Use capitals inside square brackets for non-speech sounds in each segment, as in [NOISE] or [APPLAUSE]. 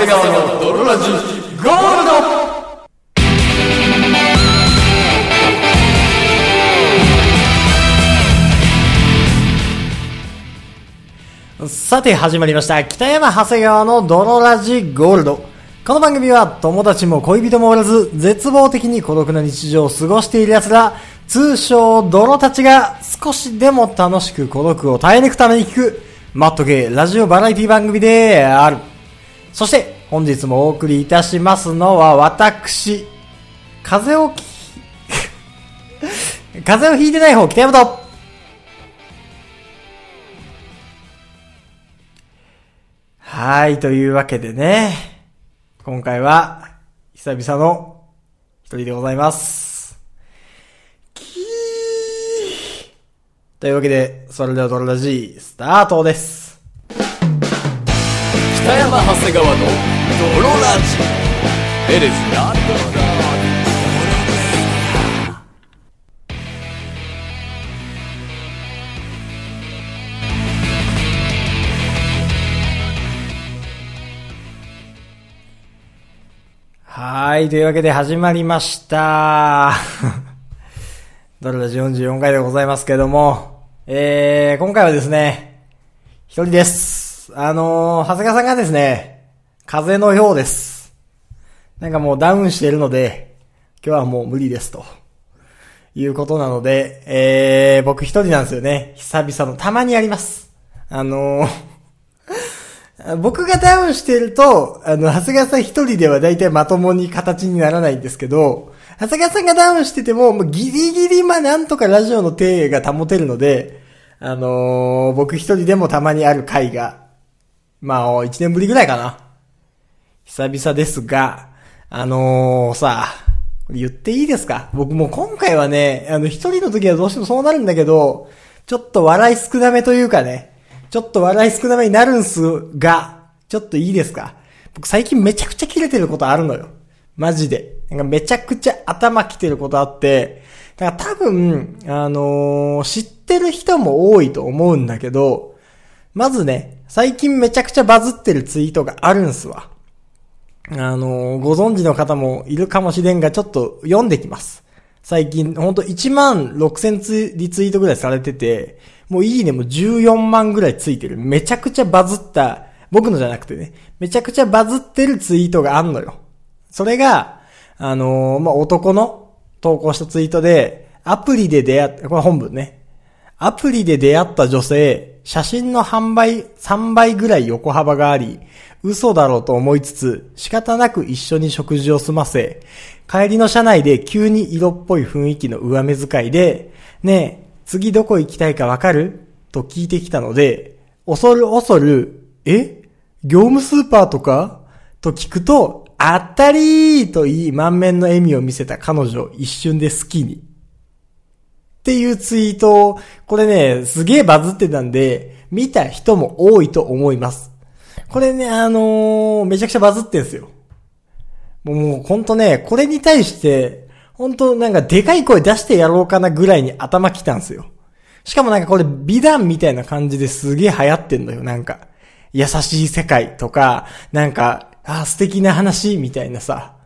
長谷川の泥ラジゴールドさて始まりました。北山長谷川の泥ラジゴールド。この番組は友達も恋人もおらず、絶望的に孤独な日常を過ごしている奴ら、通称泥たちが少しでも楽しく孤独を耐え抜くために聞く、マットゲーラジオバラエティ番組である。そして、本日もお送りいたしますのは私、風邪をき、[LAUGHS] 風邪をひいてない方、北山と、はい、というわけでね、今回は、久々の一人でございます。キーというわけで、それではドロラジー、スタートです。北山長谷川の泥ラジエレスなはい、というわけで始まりました。[LAUGHS] ドロラジ44回でございますけれども、えー、今回はですね、一人です。あのー、長谷川さんがですね、風邪のようです。なんかもうダウンしているので、今日はもう無理ですと。いうことなので、えー、僕一人なんですよね。久々の、たまにやります。あのー、僕がダウンしてると、あの、長谷川さん一人では大体まともに形にならないんですけど、長谷川さんがダウンしてても、もうギリギリまあなんとかラジオの手が保てるので、あのー僕一人でもたまにある回が、まあ、一年ぶりぐらいかな。久々ですが、あのーさ、言っていいですか？僕も今回はね、あの、一人の時はどうしてもそうなるんだけど、ちょっと笑い少なめというかね、ちょっと笑い少なめになるんすが、ちょっといいですか？僕最近めちゃくちゃ切れてることあるのよ。マジで。なんかめちゃくちゃ頭きてることあって、だから多分、あのー知ってる人も多いと思うんだけど、まずね、最近めちゃくちゃバズってるツイートがあるんすわ。あのーご存知の方もいるかもしれんが、ちょっと読んできます。最近、ほんと1万6000ツリツイートぐらいされてて、もういいねも14万ぐらいついてる。めちゃくちゃバズった、僕のじゃなくてね、めちゃくちゃバズってるツイートがあんのよ。それが、あのーまあ、男の投稿したツイートで、アプリで出会った、これ本文ね。アプリで出会った女性、写真の販売3倍ぐらい横幅があり、嘘だろうと思いつつ、仕方なく一緒に食事を済ませ、帰りの車内で急に色っぽい雰囲気の上目遣いで、ねえ、次どこ行きたいかわかる？と聞いてきたので、恐る恐る、え？業務スーパーとか？と聞くと、あったりーと言い満面の笑みを見せた彼女を一瞬で好きに。っていうツイートを、これね、すげえバズってたんで、見た人も多いと思います。これね、あのーめちゃくちゃバズってんすよ。もう、もうほんとね、これに対して、ほんとなんかでかい声出してやろうかなぐらいに頭きたんすよ。しかもなんかこれ美談みたいな感じですげえ流行ってんのよ、なんか。優しい世界とか、なんか、あ、素敵な話みたいなさ。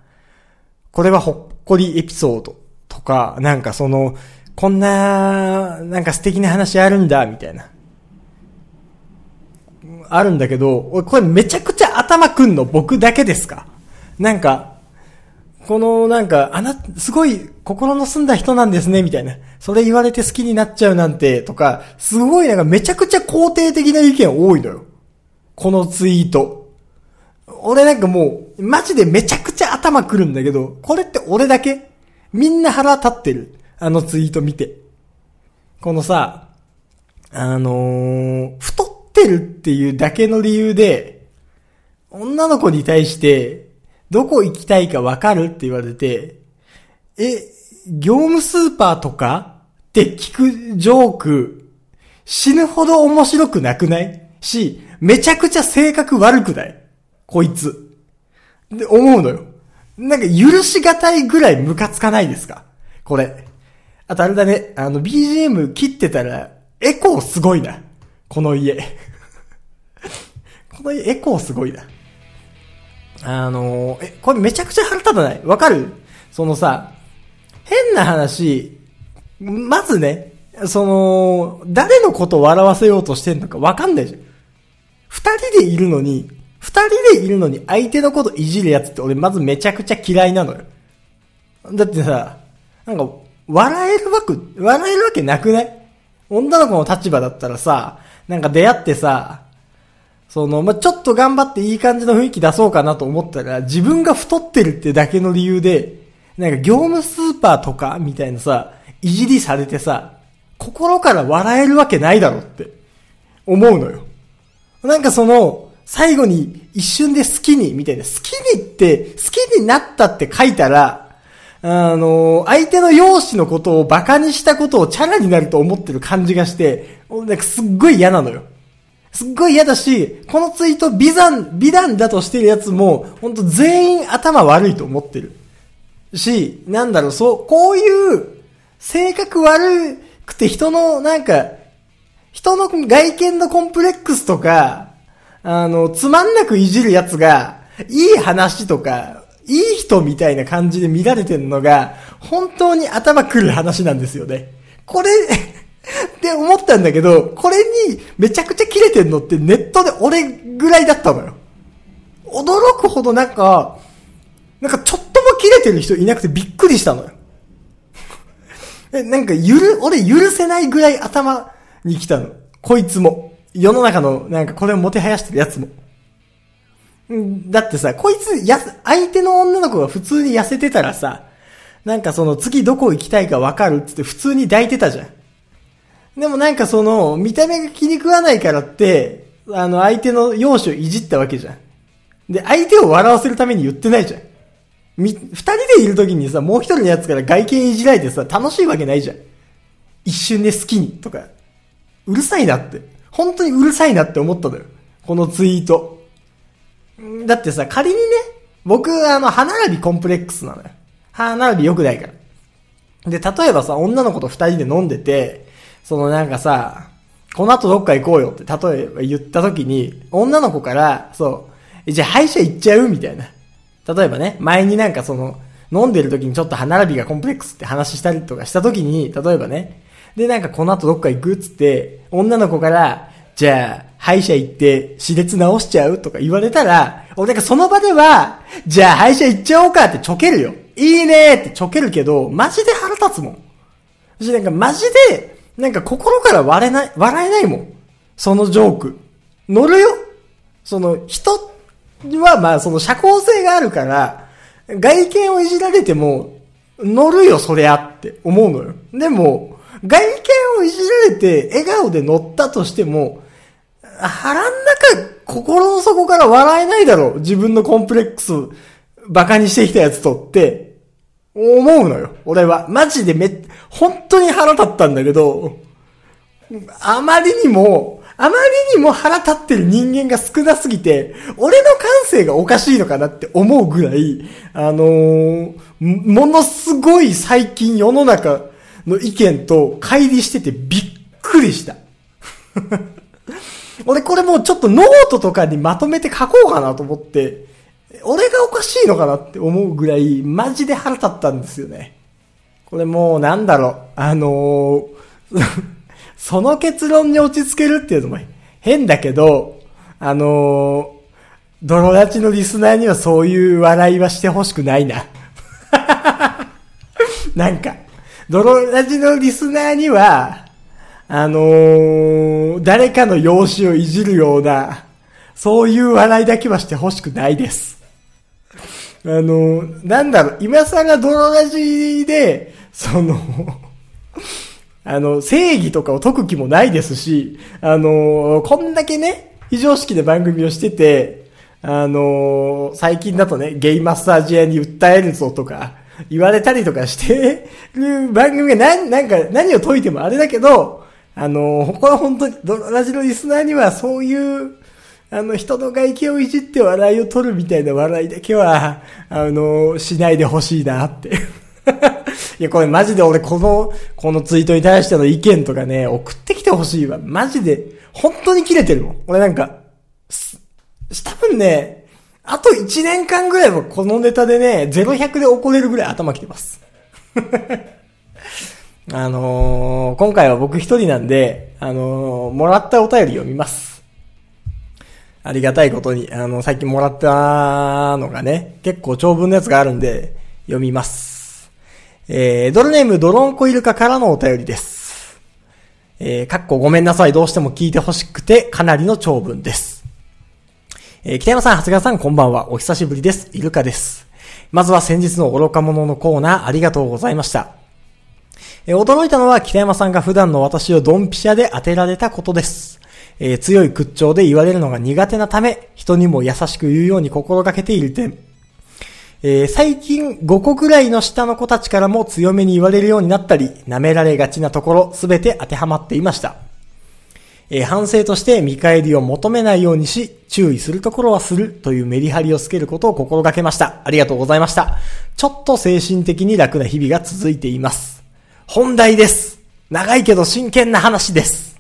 これはほっこりエピソードとか、なんかその、こんな、なんか素敵な話あるんだ、みたいな。あるんだけど、これめちゃくちゃ頭くんの僕だけですか？なんか、このなんか、あな、すごい心の澄んだ人なんですね、みたいな。それ言われて好きになっちゃうなんて、とか、すごいなんかめちゃくちゃ肯定的な意見多いのよ。このツイート。俺なんかもう、マジでめちゃくちゃ頭くるんだけど、これって俺だけ？みんな腹立ってる。あのツイート見て。このさ、あのー、太ってるっていうだけの理由で、女の子に対して、どこ行きたいかわかるって言われて、え、業務スーパーとかって聞くジョーク、死ぬほど面白くなくない？し、めちゃくちゃ性格悪くない？こいつ。で、思うのよ。なんか許しがたいぐらいムカつかないですか？これ。あとあれだね、あの BGM 切ってたら、エコーすごいな。この家。[LAUGHS] この家エコーすごいな。あのー、え、これめちゃくちゃ腹立たない？わかる？そのさ、変な話、まずね、その、誰のことを笑わせようとしてんのかわかんないじゃん。二人でいるのに、二人でいるのに相手のこといじるやつって俺まずめちゃくちゃ嫌いなのよ。だってさ、なんか、笑えるわけ、笑えるわけなくない？女の子の立場だったらさ、なんか出会ってさ、その、まあちょっと頑張っていい感じの雰囲気出そうかなと思ったら、自分が太ってるってだけの理由で、なんか業務スーパーとかみたいなさ、いじりされてさ、心から笑えるわけないだろって思うのよ。なんかその、最後に一瞬で好きに、みたいな、好きにって、好きになったって書いたら、あの、相手の容姿のことを馬鹿にしたことをチャラになると思ってる感じがして、なんかすっごい嫌なのよ。すっごい嫌だし、このツイート美談、美談だとしてるやつも、ほんと全員頭悪いと思ってる。し、なんだろう、そう、こういう性格悪くて人のなんか、人の外見のコンプレックスとか、あの、つまんなくいじるやつが、いい話とか、いい人みたいな感じで見られてるのが、本当に頭くる話なんですよね。これ [LAUGHS] って思ったんだけど、これにめちゃくちゃ切れてんのってネットで俺ぐらいだったのよ。驚くほどなんか、なんかちょっとも切れてる人いなくてびっくりしたのよ。[LAUGHS] え、なんかゆる、俺許せないぐらい頭に来たの。こいつも。世の中のなんかこれをもてはやしてるやつも。だってさ、こいつ、や、相手の女の子が普通に痩せてたらさ、なんかその次どこ行きたいかわかるっつって普通に抱いてたじゃん。でもなんかその、見た目が気に食わないからって、あの相手の容姿をいじったわけじゃん。で、相手を笑わせるために言ってないじゃん。み、二人でいる時にさ、もう一人のやつから外見いじられてさ、楽しいわけないじゃん。一瞬で好きに、とか。うるさいなって。本当にうるさいなって思ったのよ。このツイート。だってさ、仮にね、僕、あの、歯並びコンプレックスなのよ。歯並び良くないから。で、例えばさ、女の子と二人で飲んでて、そのなんかさ、この後どっか行こうよって、例えば言った時に、女の子から、そう、じゃあ歯医者行っちゃうみたいな。例えばね、前になんかその、飲んでる時にちょっと歯並びがコンプレックスって話したりとかした時に、例えばね、で、なんかこの後どっか行くっつって、女の子から、じゃあ、歯医者行って歯列直しちゃうとか言われたら、俺なんかその場では、じゃあ歯医者行っちゃおうかってちょけるよ。いいねってちょけるけど、マジで腹立つもん。私なんかマジで、なんか心から笑えない、笑えないもん。そのジョーク。乗るよその、人はまあその社交性があるから、外見をいじられても、乗るよそりゃって思うのよ。でも、外見をいじられて笑顔で乗ったとしても、腹ん中、心の底から笑えないだろう。自分のコンプレックス、馬鹿にしてきたやつとって、思うのよ。俺は。マジでめ、本当に腹立ったんだけど、あまりにも、あまりにも腹立ってる人間が少なすぎて、俺の感性がおかしいのかなって思うぐらい、あのー、ものすごい最近世の中の意見と乖離しててびっくりした。[LAUGHS] 俺これもうちょっとノートとかにまとめて書こうかなと思って、俺がおかしいのかなって思うぐらい、マジで腹立ったんですよね。これもうなんだろう、あのーその結論に落ち着けるっていうのも変だけど、あのー、泥立ちのリスナーにはそういう笑いはしてほしくないな。[LAUGHS] なんか、泥立ちのリスナーには、あのー、誰かの容姿をいじるような、そういう笑いだけはしてほしくないです。あのー、なんだろう、今さが泥立ちで、その [LAUGHS] あの、正義とかを解く気もないですし、あの、こんだけね、非常識で番組をしてて、あの、最近だとね、ゲイマッサージ屋に訴えるぞとか、言われたりとかしてる番組が何、なんか、何を解いてもあれだけど、あの、これは本当に、ラジオリスナーにはそういう、あの、人の外見をいじって笑いを取るみたいな笑いだけは、あの、しないでほしいなって [LAUGHS] いや、これマジで俺この、このツイートに対しての意見とかね、送ってきてほしいわ。マジで、本当に切れてるもん。俺なんか、多分ね、あと1年間ぐらいはこのネタでね、0100で怒れるぐらい頭きてます。あのー、今回は僕一人なんで、あのー、もらったお便り読みます。ありがたいことに、あの、最近もらったのがね、結構長文のやつがあるんで、読みます。えー、ドルネームドロンコイルカからのお便りです。えー、かっこごめんなさい、どうしても聞いてほしくて、かなりの長文です。えー、北山さん、長谷川さん、こんばんは。お久しぶりです。イルカです。まずは先日の愚か者のコーナー、ありがとうございました。えー、驚いたのは北山さんが普段の私をドンピシャで当てられたことです。えー、強い屈調で言われるのが苦手なため、人にも優しく言うように心がけている点。えー、最近5個ぐらいの下の子たちからも強めに言われるようになったり、舐められがちなところすべて当てはまっていました。えー、反省として見返りを求めないようにし、注意するところはするというメリハリをつけることを心がけました。ありがとうございました。ちょっと精神的に楽な日々が続いています。本題です。長いけど真剣な話です。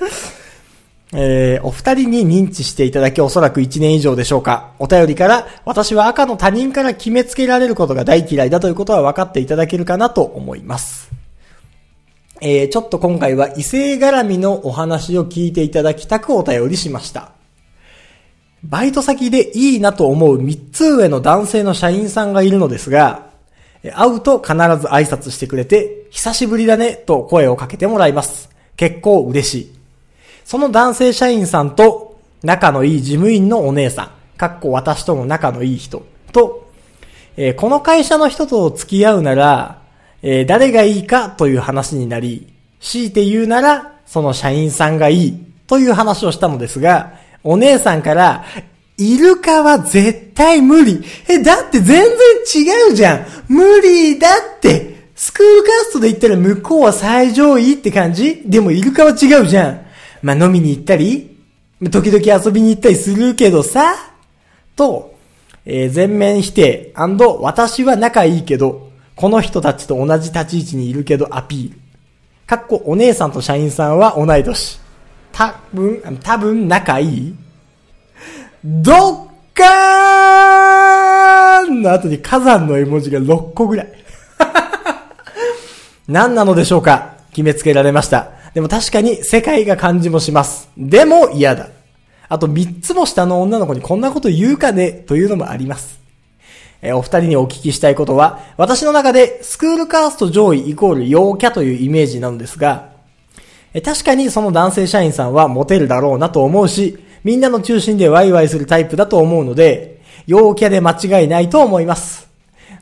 [LAUGHS] えー、お二人に認知していただきおそらく1年以上でしょうか。お便りから、私は赤の他人から決めつけられることが大嫌いだということは分かっていただけるかなと思います。えー、ちょっと今回は異性絡みのお話を聞いていただきたくお便りしました。バイト先でいいなと思う3つ上の男性の社員さんがいるのですが、会うと必ず挨拶してくれて、久しぶりだねと声をかけてもらいます。結構嬉しい。その男性社員さんと仲のいい事務員のお姉さん、かっこ私との仲のいい人と、えー、この会社の人と付き合うなら、えー、誰がいいかという話になり、強いて言うなら、その社員さんがいいという話をしたのですが、お姉さんから、イルカは絶対無理。え、だって全然違うじゃん。無理だって。スクールカーストで言ったら向こうは最上位って感じ？でもイルカは違うじゃん。まあ、飲みに行ったり、時々遊びに行ったりするけどさ、と、えー、全面否定私は仲いいけど、この人たちと同じ立ち位置にいるけどアピール。かっこお姉さんと社員さんは同い年。多分、多分仲いい？どっかーんの後に火山の絵文字が6個ぐらい。[LAUGHS] 何なのでしょうか？決めつけられました。でも確かに世界が感じもします。でも嫌だ。あと三つも下の女の子にこんなこと言うかねというのもあります。えお二人にお聞きしたいことは、私の中でスクールカースト上位イコール陽キャというイメージなのですが、え確かにその男性社員さんはモテるだろうなと思うし、みんなの中心でワイワイするタイプだと思うので、陽キャで間違いないと思います。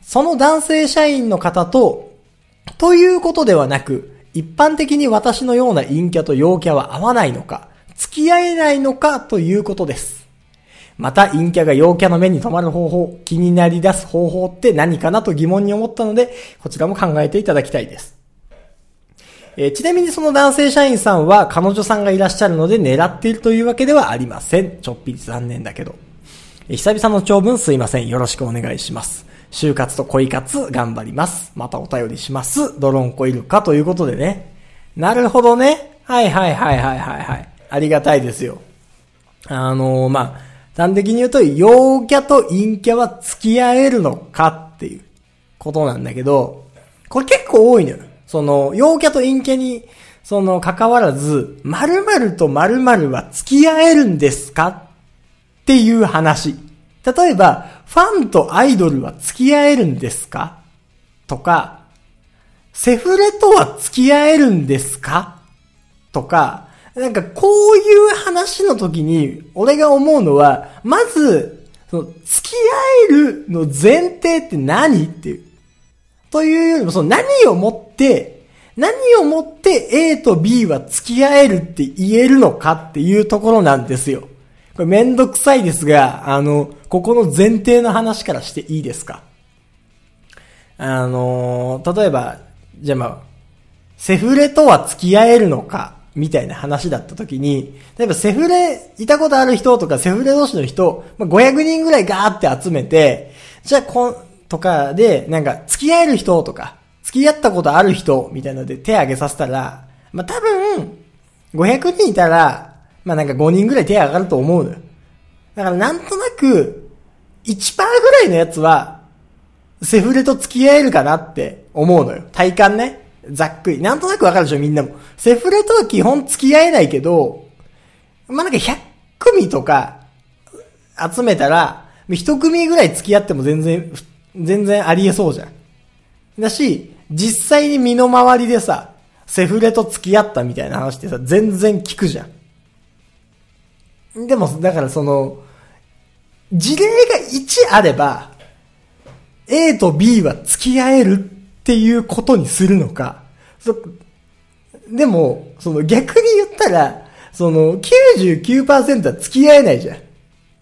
その男性社員の方と、ということではなく、一般的に私のような陰キャと陽キャは合わないのか、付き合えないのかということです。また陰キャが陽キャの目に留まる方法、気になり出す方法って何かなと疑問に思ったので、こちらも考えていただきたいです。えー、ちなみにその男性社員さんは彼女さんがいらっしゃるので狙っているというわけではありません。ちょっぴり残念だけど。えー、久々の長文すいません。よろしくお願いします。就活と恋活頑張ります。またお便りします。ドロンコイルカということでね。なるほどね。はいはいはいはいはいはい。ありがたいですよ。あのー、まあ、端的に言うと、陽キャと陰キャは付き合えるのかっていうことなんだけど、これ結構多いのよ。その、陽キャと陰キャに、その、関わらず、〇〇と〇〇は付き合えるんですかっていう話。例えば、ファンとアイドルは付き合えるんですか？とか、セフレとは付き合えるんですか？とか、なんかこういう話の時に、俺が思うのは、まず、付き合えるの前提って何っていう。というよりも、その何をもって、何をもって A と B は付き合えるって言えるのかっていうところなんですよ。これめんどくさいですが、あの、ここの前提の話からしていいですか？あの、例えば、じゃあまあ、セフレとは付き合えるのかみたいな話だった時に、例えばセフレ、いたことある人とかセフレ同士の人、まあ、500人ぐらいガーって集めて、じゃあこ、とかで、なんか、付き合える人とか、付き合ったことある人みたいなので手挙げさせたら、まあ、多分、500人いたら、まあなんか5人ぐらい手上がると思うのよ。だからなんとなく、1%ぐらいのやつは、セフレと付き合えるかなって思うのよ。体感ね。ざっくり。なんとなくわかるでしょ、みんなも。セフレとは基本付き合えないけど、まあ、なんか100組とか集めたら、1組ぐらい付き合っても全然、全然ありえそうじゃん。だし、実際に身の回りでさ、セフレと付き合ったみたいな話ってさ、全然聞くじゃん。でも、だからその、事例が1あれば、A と B は付き合えるっていうことにするのか、でも、その逆に言ったら、その99%は付き合えないじゃん。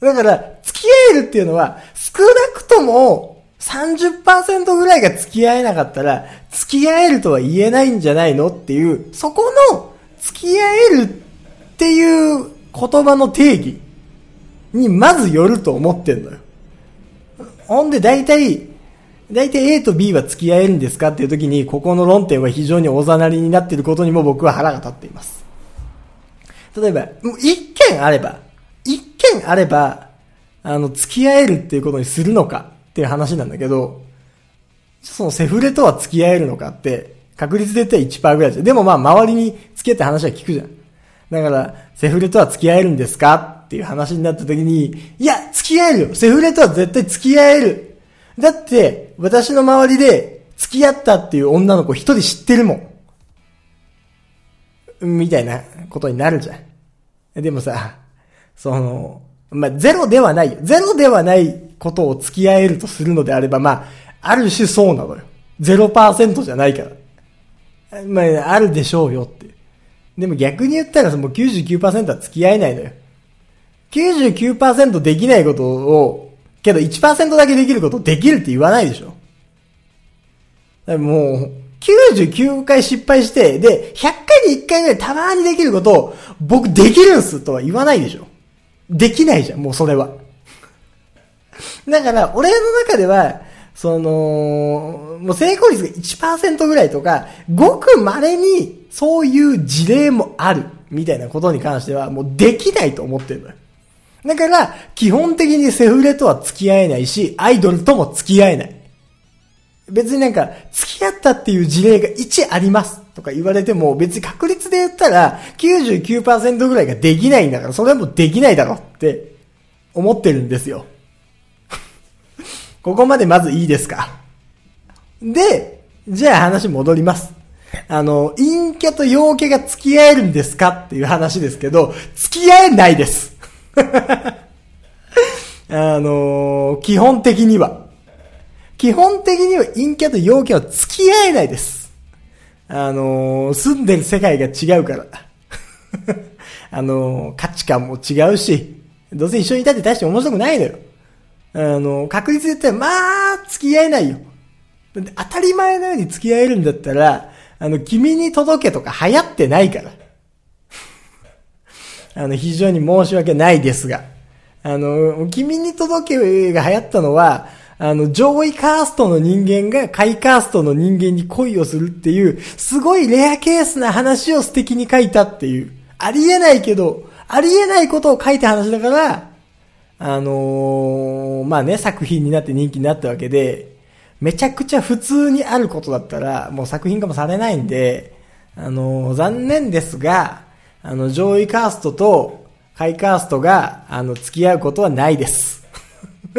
だから、付き合えるっていうのは、少なくとも30%ぐらいが付き合えなかったら、付き合えるとは言えないんじゃないのっていう、そこの付き合えるっていう言葉の定義にまずよると思ってんのよ。ほんで大体、大体 A と B は付き合えるんですかっていう時に、ここの論点は非常におざなりになっていることにも僕は腹が立っています。例えば、もう一件あれば、一件あれば、あの、付き合えるっていうことにするのかっていう話なんだけど、そのセフレとは付き合えるのかって、確率で言ったら1%ぐらいですよ。でもまあ、周りに付き合って話は聞くじゃん。だから、セフレとは付き合えるんですかっていう話になった時に、いや、付き合えるよセフレとは絶対付き合えるだって、私の周りで付き合ったっていう女の子一人知ってるもん。みたいなことになるじゃん。でもさ、その、まあ、ゼロではないよ。ゼロではないことを付き合えるとするのであれば、まあ、ある種そうなのよ。0%じゃないから。まあ、あるでしょうよって。でも逆に言ったらもう99%は付き合えないのよ。99%できないことをけど1%だけできることできるって言わないでしょもう、99回失敗して、で、100回に1回ぐらいたまにできることを、僕できるんすとは言わないでしょできないじゃん、もうそれは。だから、俺の中では、その、もう成功率が1%ぐらいとか、ごく稀にそういう事例もある、みたいなことに関しては、もうできないと思ってるのよ。だから、基本的にセフレとは付き合えないし、アイドルとも付き合えない。別になんか、付き合ったっていう事例が1ありますとか言われても、別に確率で言ったら99%ぐらいができないんだから、それはもうできないだろって思ってるんですよ。ここまでまずいいですか？で、じゃあ話戻ります。あの、陰キャと陽キャが付き合えるんですかっていう話ですけど、付き合えないです。[LAUGHS] あの、基本的には。基本的には陰キャと陽キャは付き合えないです。あの、住んでる世界が違うから。[LAUGHS] あの、価値観も違うし、どうせ一緒にいたって大して面白くないのよ。あの確率で言ったら、まあ、付き合えないよ。当たり前のように付き合えるんだったら、あの、君に届けとか流行ってないから。[LAUGHS] あの、非常に申し訳ないですが、あの、君に届けが流行ったのは、あの、上位カーストの人間が下位カーストの人間に恋をするっていう、すごいレアケースな話を素敵に書いたっていう、ありえないけど、ありえないことを書いた話だから、あのー、まあね、作品になって人気になったわけで、めちゃくちゃ普通にあることだったら、もう作品化もされないんで、あのー、残念ですが、あの、上位カーストと下位カーストが、あの、付き合うことはないです。[LAUGHS]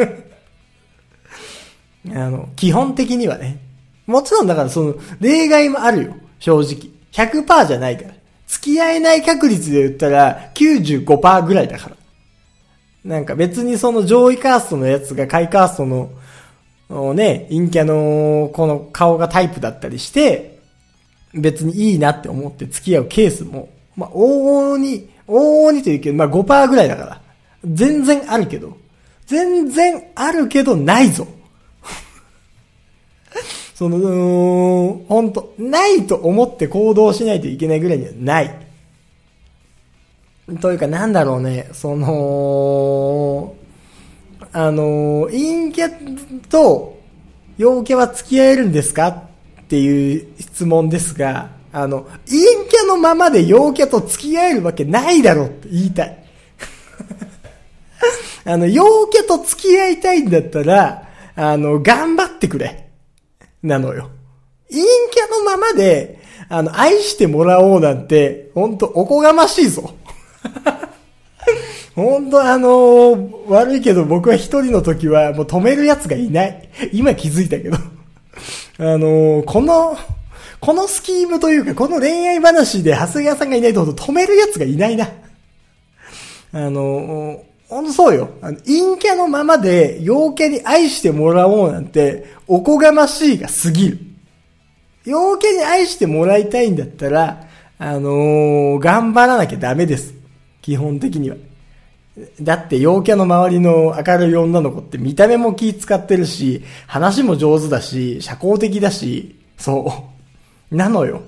あの、基本的にはね。もちろんだからその、例外もあるよ。正直。100%じゃないから。付き合えない確率で言ったら95%ぐらいだから。なんか別にその上位カーストのやつが下位カーストの、ね、陰キャのこの顔がタイプだったりして、別にいいなって思って付き合うケースもまあ、往々に、往々にというけど、まあ5%ぐらいだから。全然あるけど。全然あるけどないぞ。[LAUGHS] その、ほんと、ないと思って行動しないといけないぐらいにはない。というか、なんだろうね、その、あの、陰キャと陽キャは付き合えるんですかっていう質問ですが、あの、陰キャのままで陽キャと付き合えるわけないだろって言いたい。[LAUGHS] あの、陽キャと付き合いたいんだったら、あの、頑張ってくれ。なのよ。陰キャのままで、あの、愛してもらおうなんて、ほんとおこがましいぞ。ほんとあのー、悪いけど僕は一人の時はもう止める奴がいない。今気づいたけど。[LAUGHS] あのー、この、このスキームというか、この恋愛話で長谷川さんがいないとほど止める奴がいないな。あのー、ほんとそうよ。あの、陰キャのままで陽キャに愛してもらおうなんて、おこがましいが過ぎる。陽キャに愛してもらいたいんだったら、あの、頑張らなきゃダメです。基本的には。だって陽キャの周りの明るい女の子って見た目も気使ってるし、話も上手だし、社交的だし、そう。なのよ。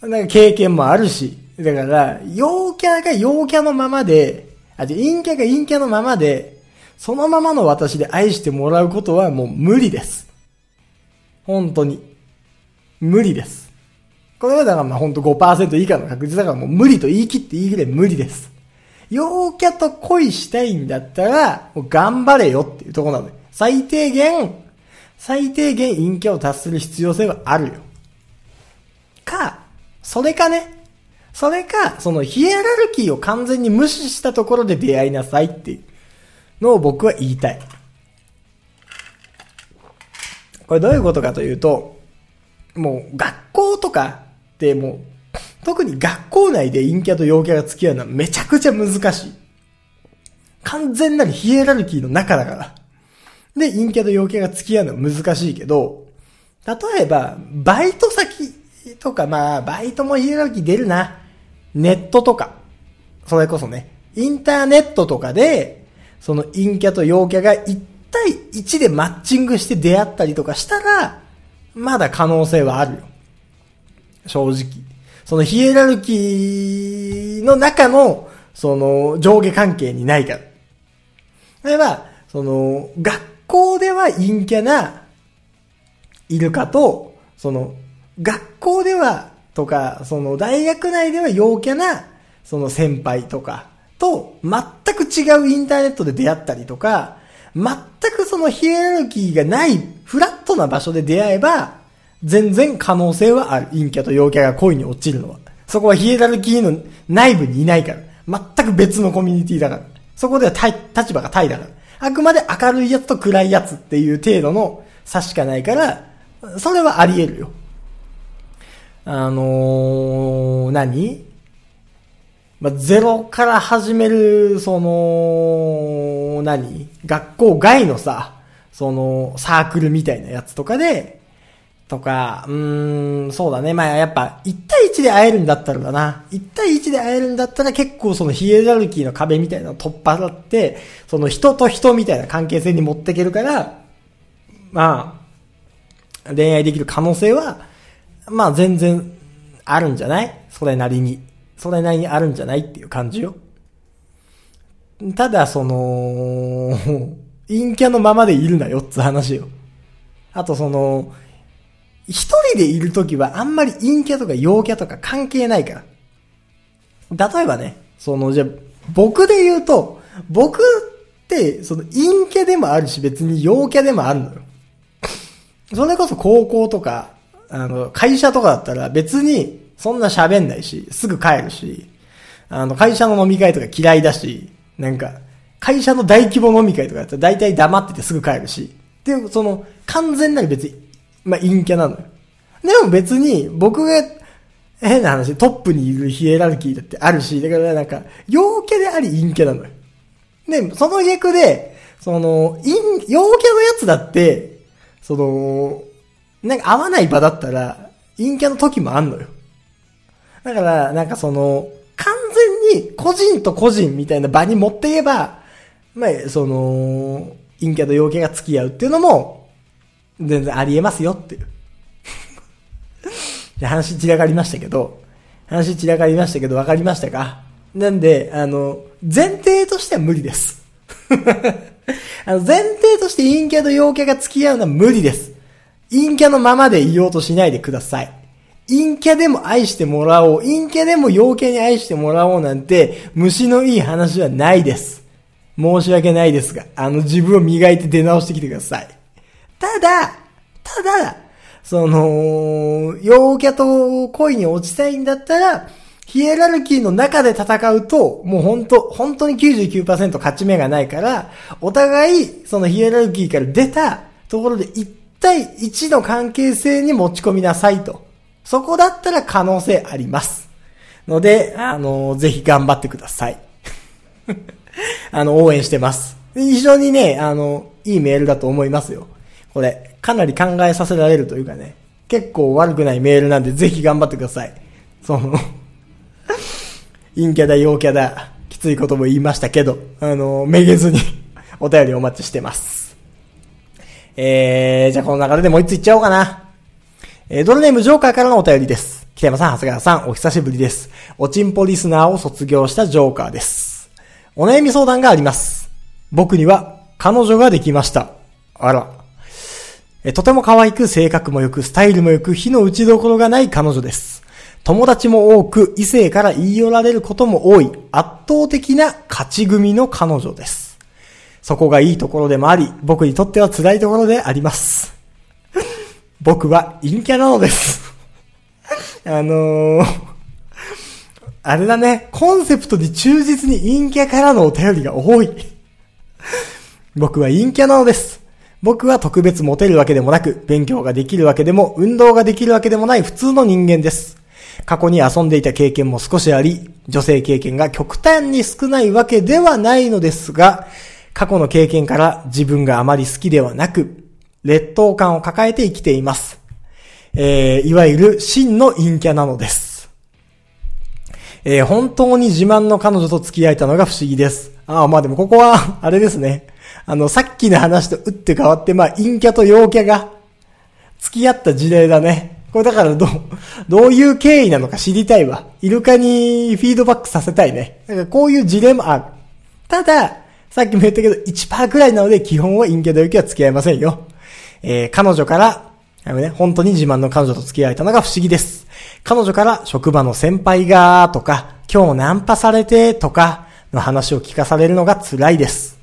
なんか経験もあるし。だから、陽キャが陽キャのままで、あ、じゃ陰キャが陰キャのままで、そのままの私で愛してもらうことはもう無理です。本当に。無理です。これはだからまあほんと5%以下の確率だからもう無理と言い切っていいぐらい無理です。陽キャと恋したいんだったら、もう頑張れよっていうところなので。最低限、最低限陰キャを達する必要性はあるよ。か、それかね。それか、そのヒエラルキーを完全に無視したところで出会いなさいっていうのを僕は言いたい。これどういうことかというと、もう学校とかってもう特に学校内で陰キャと陽キャが付き合うのはめちゃくちゃ難しい。完全なるヒエラルキーの中だから。で、陰キャと陽キャが付き合うのは難しいけど、例えば、バイト先とか、まあ、バイトもヒエラルキー出るな。ネットとか。それこそね、インターネットとかで、その陰キャと陽キャが1対1でマッチングして出会ったりとかしたら、まだ可能性はあるよ。正直。そのヒエラルキーの中の、その上下関係にないから。例えば、その、学校では陰キャな、いるかと、その、学校では、とか、その、大学内では陽キャな、その先輩とか、と、全く違うインターネットで出会ったりとか、全くそのヒエラルキーがない、フラットな場所で出会えば、全然可能性はある。陰キャと陽キャが恋に落ちるのは。そこはヒエラルキーの内部にいないから。全く別のコミュニティだから。そこでは立場が対だから。あくまで明るいやつと暗いやつっていう程度の差しかないから、それはあり得るよ。あのー、何？まあ、ゼロから始める、その、何？学校外のさ、その、サークルみたいなやつとかで、とか、うーん、そうだね。まあやっぱ、1対1で会えるんだったらだな。1対1で会えるんだったら結構そのヒエラルキーの壁みたいなのを取っ払って、その人と人みたいな関係性に持っていけるから、まあ、恋愛できる可能性は、まあ全然あるんじゃない？それなりに。それなりにあるんじゃないっていう感じよ。ただ、その、陰キャのままでいるなよって話よ。あとその、一人でいるときはあんまり陰キャとか陽キャとか関係ないから。例えばね、その、じゃ僕で言うと、僕って、その陰キャでもあるし別に陽キャでもあるのよ。それこそ高校とか、あの、会社とかだったら別にそんな喋んないし、すぐ帰るし、あの、会社の飲み会とか嫌いだし、なんか、会社の大規模飲み会とかだったら大体黙っててすぐ帰るし、で、その、完全なる別にまあ、陰キャなのよ。でも別に、僕が、変な話、トップにいるヒエラルキーだってあるし、だからなんか、陽キャであり陰キャなのよ。で、その逆で、その、陰、陽キャのやつだって、その、なんか合わない場だったら、陰キャの時もあんのよ。だから、なんかその、完全に個人と個人みたいな場に持っていけば、まあ、その、陰キャと陽キャが付き合うっていうのも、全然ありえますよっていう。[LAUGHS] で話散らかりましたけど、話散らかりましたけど分かりましたか？なんで、あの、前提としては無理です。[LAUGHS] あの前提として陰キャと陽キャが付き合うのは無理です。陰キャのままでいようとしないでください。陰キャでも愛してもらおう、陰キャでも陽キャに愛してもらおうなんて、虫のいい話はないです。申し訳ないですが、あの自分を磨いて出直してきてください。ただ、ただ、その、陽キャと恋に落ちたいんだったら、ヒエラルキーの中で戦うと、もう本当本当に99%勝ち目がないから、お互い、そのヒエラルキーから出たところで1対1の関係性に持ち込みなさいと。そこだったら可能性あります。ので、あの、ぜひ頑張ってください。[LAUGHS] あの、応援してます。非常にね、あの、いいメールだと思いますよ。これ、かなり考えさせられるというかね、結構悪くないメールなんで、ぜひ頑張ってください。その陰キャだ、陽キャだ、きついことも言いましたけど、あの、めげずにお便りお待ちしてます。えー、じゃあこの流れでもう一ついっちゃおうかな。えー、ドルネームジョーカーからのお便りです。北山さん、長谷川さん、お久しぶりです。おちんぽリスナーを卒業したジョーカーです。お悩み相談があります。僕には彼女ができました。あら。えとても可愛く性格も良くスタイルも良く火の打ちどころがない彼女です。友達も多く、異性から言い寄られることも多い、圧倒的な勝ち組の彼女です。そこがいいところでもあり、僕にとっては辛いところであります。[LAUGHS] 僕は陰キャなのです。[LAUGHS] あのー、あれだね、コンセプトに忠実に陰キャからのお便りが多い。僕は陰キャなのです。僕は特別モテるわけでもなく、勉強ができるわけでも、運動ができるわけでもない普通の人間です。過去に遊んでいた経験も少しあり、女性経験が極端に少ないわけではないのですが、過去の経験から自分があまり好きではなく、劣等感を抱えて生きています。えー、いわゆる真の陰キャなのです。えー、本当に自慢の彼女と付き合えたのが不思議です。ああ、まあでもここは、あれですね。あの、さっきの話と打って変わって、まあ、陰キャと陽キャが付き合った事例だね。これだからどう、どういう経緯なのか知りたいわ。イルカにフィードバックさせたいね。だからこういう事例もある。ただ、さっきも言ったけど、1%くらいなので基本は陰キャと陽キャは付き合いませんよ。えー、彼女から、あのね、本当に自慢の彼女と付き合えたのが不思議です。彼女から職場の先輩が、とか、今日ナンパされて、とか、の話を聞かされるのが辛いです。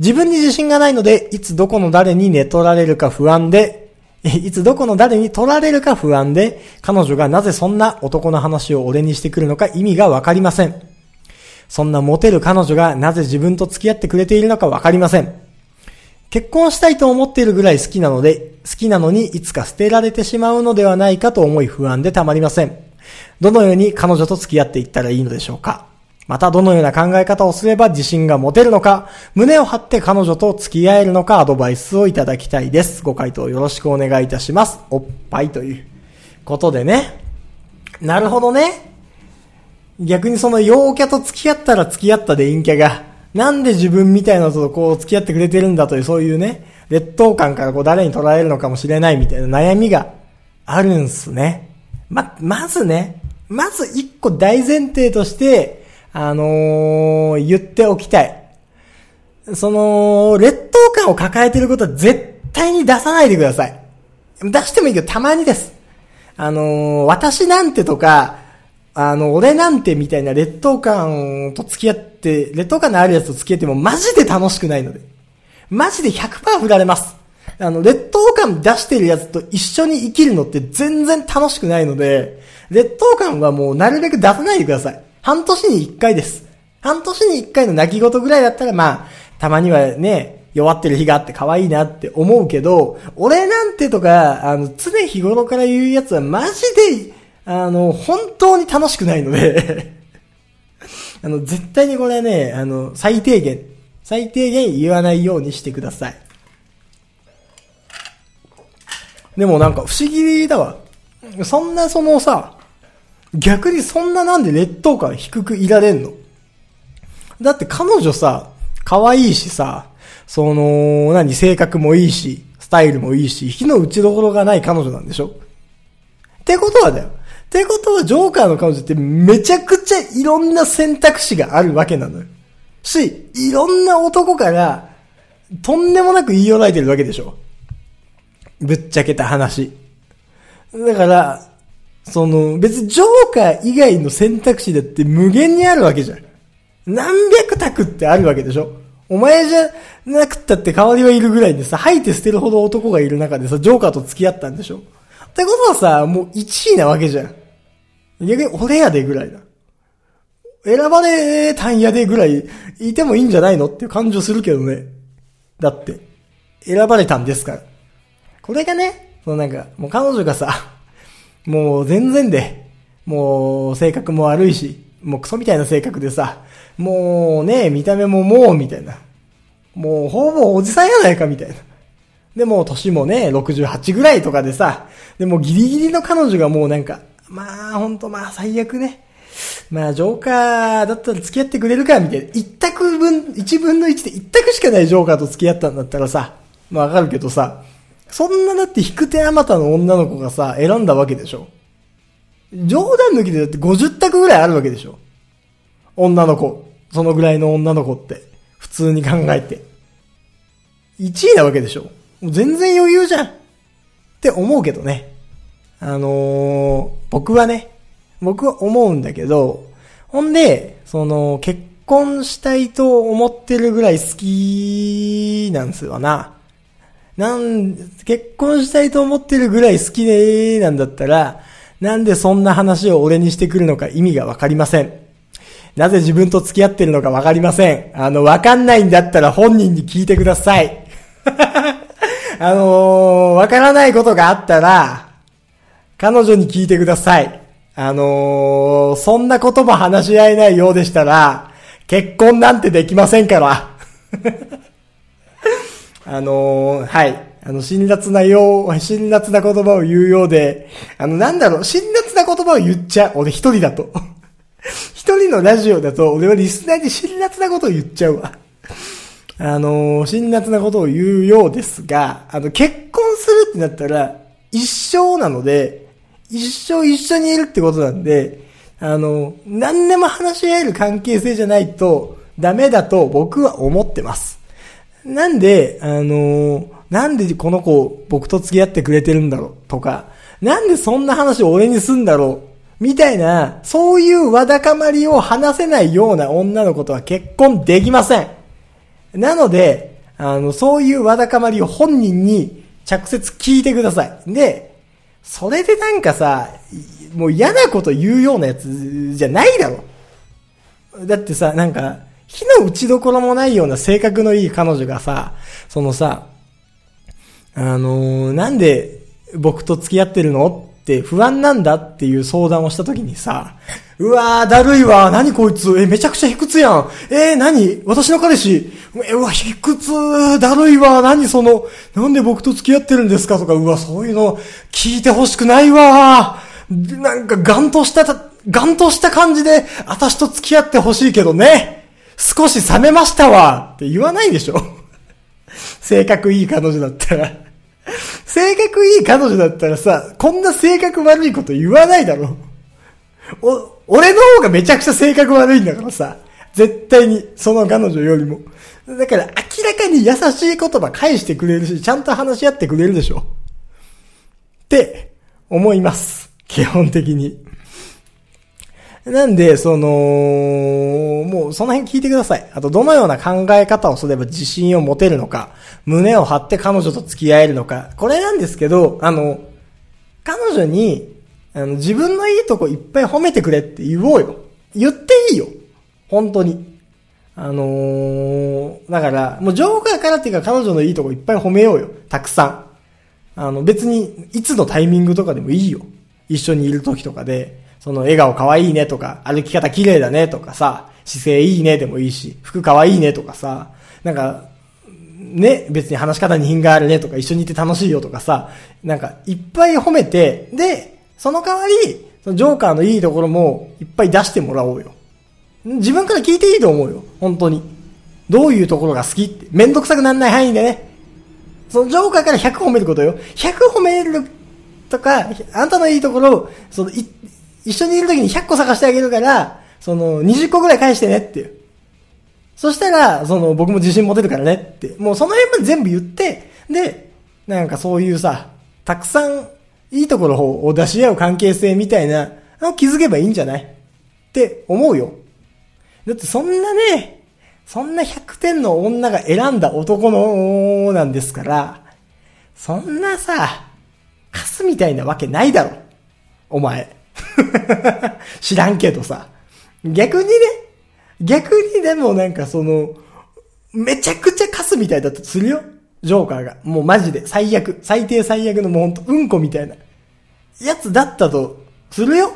自分に自信がないので、いつどこの誰に寝取られるか不安で、[LAUGHS] いつどこの誰に取られるか不安で、彼女がなぜそんな男の話を俺にしてくるのか意味がわかりません。そんなモテる彼女がなぜ自分と付き合ってくれているのかわかりません。結婚したいと思っているぐらい好きなので、好きなのにいつか捨てられてしまうのではないかと思い不安でたまりません。どのように彼女と付き合っていったらいいのでしょうかまたどのような考え方をすれば自信が持てるのか、胸を張って彼女と付き合えるのかアドバイスをいただきたいです。ご回答よろしくお願いいたします。おっぱいということでね。なるほどね。逆にその陽キャと付き合ったら付き合ったで陰キャが、なんで自分みたいなのとこう付き合ってくれてるんだというそういうね、劣等感からこう誰に捉えるのかもしれないみたいな悩みがあるんすね。ま、まずね、まず一個大前提として、あのー、言っておきたい。その、劣等感を抱えてることは絶対に出さないでください。出してもいいけど、たまにです。あのー、私なんてとか、あの、俺なんてみたいな劣等感と付き合って、劣等感のあるやつと付き合ってもマジで楽しくないので。マジで100%振られます。あの、劣等感出してるやつと一緒に生きるのって全然楽しくないので、劣等感はもうなるべく出さないでください。半年に一回です。半年に一回の泣き言ぐらいだったら、まあ、たまにはね、弱ってる日があって可愛いなって思うけど、俺なんてとか、あの、常日頃から言うやつはマジで、あの、本当に楽しくないので [LAUGHS] あの、絶対にこれね、あの、最低限、最低限言わないようにしてください。でもなんか不思議だわ。そんなそのさ、逆にそんななんで劣等感低くいられんの？だって彼女さ、可愛いしさ、その、何、性格もいいし、スタイルもいいし、火の打ちどころがない彼女なんでしょ？ってことはだよ。ってことは、ジョーカーの彼女ってめちゃくちゃいろんな選択肢があるわけなのよ。し、いろんな男から、とんでもなく言い寄られてるわけでしょぶっちゃけた話。だから、その、別にジョーカー以外の選択肢だって無限にあるわけじゃん。何百択ってあるわけでしょ？お前じゃなくったって代わりはいるぐらいでさ、吐いて捨てるほど男がいる中でさ、ジョーカーと付き合ったんでしょ？ってことはさ、もう1位なわけじゃん。逆に俺やでぐらいだ。選ばれたんやでぐらいいてもいいんじゃないのっていう感情するけどね。だって、選ばれたんですから。これがね、そのなんか、もう彼女がさ、もう全然で、もう性格も悪いし、もうクソみたいな性格でさ、もうね、見た目ももう、みたいな。もうほぼおじさんやないか、みたいな。で、もう年もね、68ぐらいとかでさ、でもギリギリの彼女がもうなんか、まあほんとまあ最悪ね。まあ、ジョーカーだったら付き合ってくれるか、みたいな。一択分、一分の一で一択しかないジョーカーと付き合ったんだったらさ、まあわかるけどさ、そんなだって引く手あまたの女の子がさ、選んだわけでしょ。冗談抜きでだって50択ぐらいあるわけでしょ。女の子。そのぐらいの女の子って。普通に考えて。1位なわけでしょ。もう全然余裕じゃん。って思うけどね。あのー、僕はね、僕は思うんだけど、ほんで、その、結婚したいと思ってるぐらい好きなんすよな。なん、結婚したいと思ってるぐらい好きで、なんだったら、なんでそんな話を俺にしてくるのか意味がわかりません。なぜ自分と付き合ってるのかわかりません。あの、わかんないんだったら本人に聞いてください。[LAUGHS] あのー、わからないことがあったら、彼女に聞いてください。あのー、そんなことも話し合えないようでしたら、結婚なんてできませんから。[LAUGHS] あのー、はい。あの、辛辣なよう、[LAUGHS] 辛辣な言葉を言うようで、あの、なんだろう、辛辣な言葉を言っちゃう。俺一人だと。[LAUGHS] 一人のラジオだと、俺はリスナーに辛辣なことを言っちゃうわ。あのー、辛辣なことを言うようですが、あの、結婚するってなったら、一生なので、一生一緒にいるってことなんで、あの、何でも話し合える関係性じゃないとダメだと僕は思ってます。なんで、あの、なんでこの子僕と付き合ってくれてるんだろうとか、なんでそんな話を俺にすんだろうみたいな、そういうわだかまりを話せないような女の子とは結婚できません。なので、あの、そういうわだかまりを本人に直接聞いてください。で、それでなんかさ、もう嫌なこと言うようなやつじゃないだろ。だってさ、なんか、火の打ちどころもないような性格のいい彼女がさ、そのさ、あのー、なんで僕と付き合ってるのって不安なんだっていう相談をした時にさ、うわー、だるいわ、何こいつ、え、めちゃくちゃ卑屈やん。えー、何？私の彼氏。え、うわ、卑屈、だるいわ、何その、なんで僕と付き合ってるんですか？とか、うわ、そういうの聞いてほしくないわ。なんか、ガンとした、ガンとした感じで、私と付き合ってほしいけどね。少し冷めましたわ。って言わないでしょ。[LAUGHS] 性格いい彼女だったら。性格いい彼女だったらさ、こんな性格悪いこと言わないだろ。お、俺の方がめちゃくちゃ性格悪いんだからさ。絶対に、その彼女よりも。だから明らかに優しい言葉返してくれるし、ちゃんと話し合ってくれるでしょ。って思います。基本的に。なんで、その、もうその辺聞いてください。あと、どのような考え方をすれば自信を持てるのか、胸を張って彼女と付き合えるのか、これなんですけど、あの、彼女に、あの、自分のいいとこいっぱい褒めてくれって言おうよ。言っていいよ。本当に。あのー、だから、もうジョーカーからっていうか彼女のいいとこいっぱい褒めようよ。たくさん。あの、別に、いつのタイミングとかでもいいよ。一緒にいる時とかで、その笑顔可愛いねとか、歩き方綺麗だねとかさ、姿勢いいねでもいいし、服可愛いねとかさ、なんか、ね、別に話し方に品があるねとか、一緒にいて楽しいよとかさ、なんか、いっぱい褒めて、で、その代わり、そのジョーカーのいいところもいっぱい出してもらおうよ。自分から聞いていいと思うよ。本当に。どういうところが好きって。めんどくさくならない範囲でね。そのジョーカーから100褒めることよ。100褒めるとか、あんたのいいところを、その、一緒にいる時に100個探してあげるから、その、20個ぐらい返してねっていう。そしたら、その、僕も自信持てるからねって。もうその辺まで全部言って、で、なんかそういうさ、たくさんいいところを出し合う関係性みたいなの気づけばいいんじゃない？って思うよ。だってそんなね、そんな100点の女が選んだ男のなんですから、そんなさ、カスみたいなわけないだろ。お前。[LAUGHS] 知らんけどさ。逆にね、逆にでもなんかその、めちゃくちゃカスみたいだとするよ。ジョーカーが。もうマジで最悪。最低最悪のもうほんとうんこみたいな。やつだったとするよ。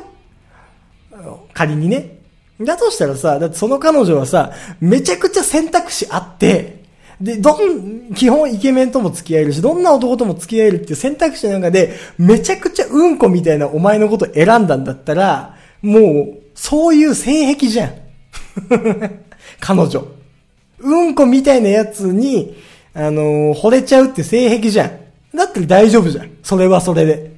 仮にね。だとしたらさ、だってその彼女はさ、めちゃくちゃ選択肢あって、で、どん、基本イケメンとも付き合えるし、どんな男とも付き合えるっていう選択肢の中で、めちゃくちゃうんこみたいなお前のこと選んだんだったら、もう、そういう性癖じゃん。[LAUGHS] 彼女。うんこみたいなやつに、あのー惚れちゃうって性癖じゃん。だって大丈夫じゃん。それはそれで。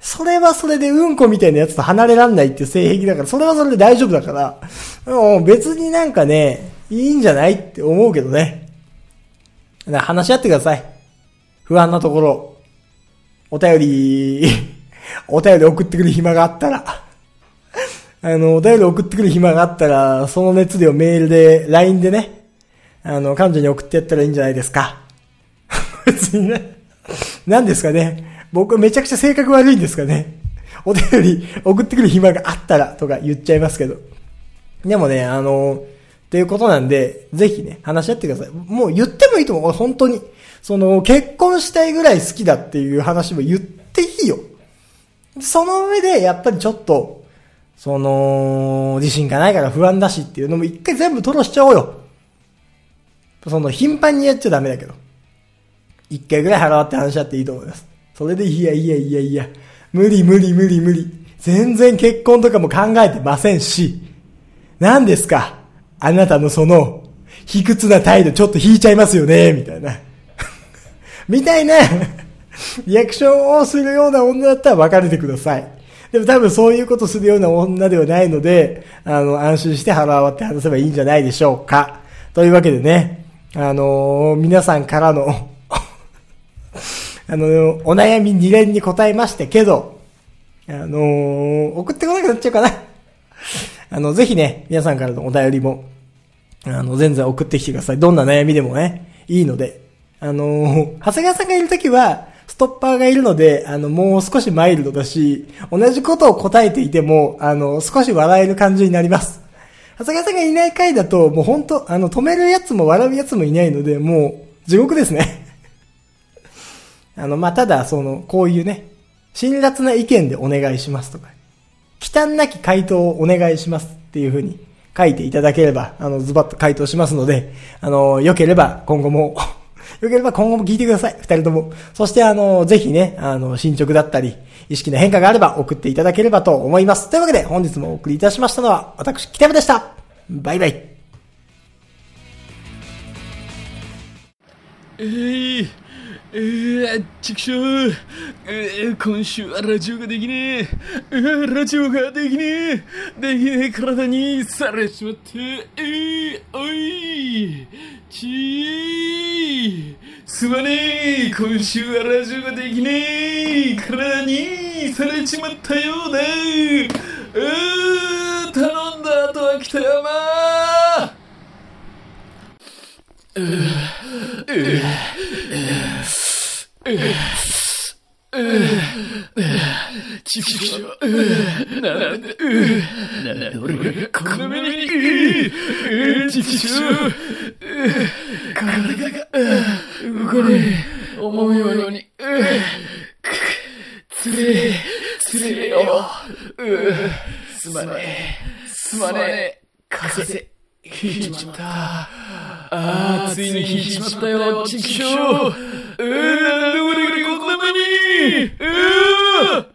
それはそれでうんこみたいなやつと離れらんないって性癖だから、それはそれで大丈夫だから、もう別になんかね、いいんじゃないって思うけどね。話し合ってください。不安なところ。お便り、[LAUGHS] お便り送ってくる暇があったら。あの、お便り送ってくる暇があったら、その熱量メールで、LINE でね、あの、彼女に送ってやったらいいんじゃないですか。[LAUGHS] 別にね。何ですかね。僕めちゃくちゃ性格悪いんですかね。お便り送ってくる暇があったらとか言っちゃいますけど。でもね、あの、っていうことなんで、ぜひね、話し合ってください。もう言ってもいいと思う。本当に。その、結婚したいぐらい好きだっていう話も言っていいよ。その上で、やっぱりちょっと、その、自信がないから不安だしっていうのも一回全部吐露しちゃおうよ。その、頻繁にやっちゃダメだけど。一回ぐらい払って話し合っていいと思います。それで、いやいやいやいや、無理無理無理無理。全然結婚とかも考えてませんし、何ですか？あなたのその、卑屈な態度ちょっと引いちゃいますよね、みたいな。[LAUGHS] みたいな、リアクションをするような女だったら別れてください。でも多分そういうことするような女ではないので、あの、安心して腹割って話せばいいんじゃないでしょうか。というわけでね、あのー皆さんからの、[LAUGHS] あの、お悩み2連に答えましたけど、あのー送ってこなくなっちゃうかな。あの、ぜひね、皆さんからのお便りも、あの、全然送ってきてください。どんな悩みでもね、いいので。あのー長谷川さんがいるときは、ストッパーがいるので、あの、もう少しマイルドだし、同じことを答えていても、あの、少し笑える感じになります。長谷川さんがいない回だと、もう本当あの、止めるやつも笑うやつもいないので、もう、地獄ですね。[LAUGHS] あの、まあ、ただ、その、こういうね、辛辣な意見でお願いしますとか、忌憚なき回答をお願いしますっていう風に書いていただければ、あの、ズバッと回答しますので、あの、良ければ今後も、[LAUGHS] 良ければ今後も聞いてください。二人とも。そしてあの、ぜひね、あの、進捗だったり、意識の変化があれば送っていただければと思います。というわけで、本日もお送りいたしましたのは、私、北山でした。バイバイ。えー、えー、ちくしょう、えー、今週はラジオができねえ、えー、ラジオができねえ、できねえ体にされちまって、えー、おい、ちー、すまねえ、今週はラジオができねえ、体にされちまったようだ、えー、頼んだ後は北山ちくしょう、なんで、なんで俺がこんな目に、ちくしょう、体が動かねえ、思うように、つれえ、つれえよ、すまねえ、すまねえ、風引いちまった。ああ、ついに引いちまったよ、ちくしょう。うー、なん。で俺がこん。な目にうー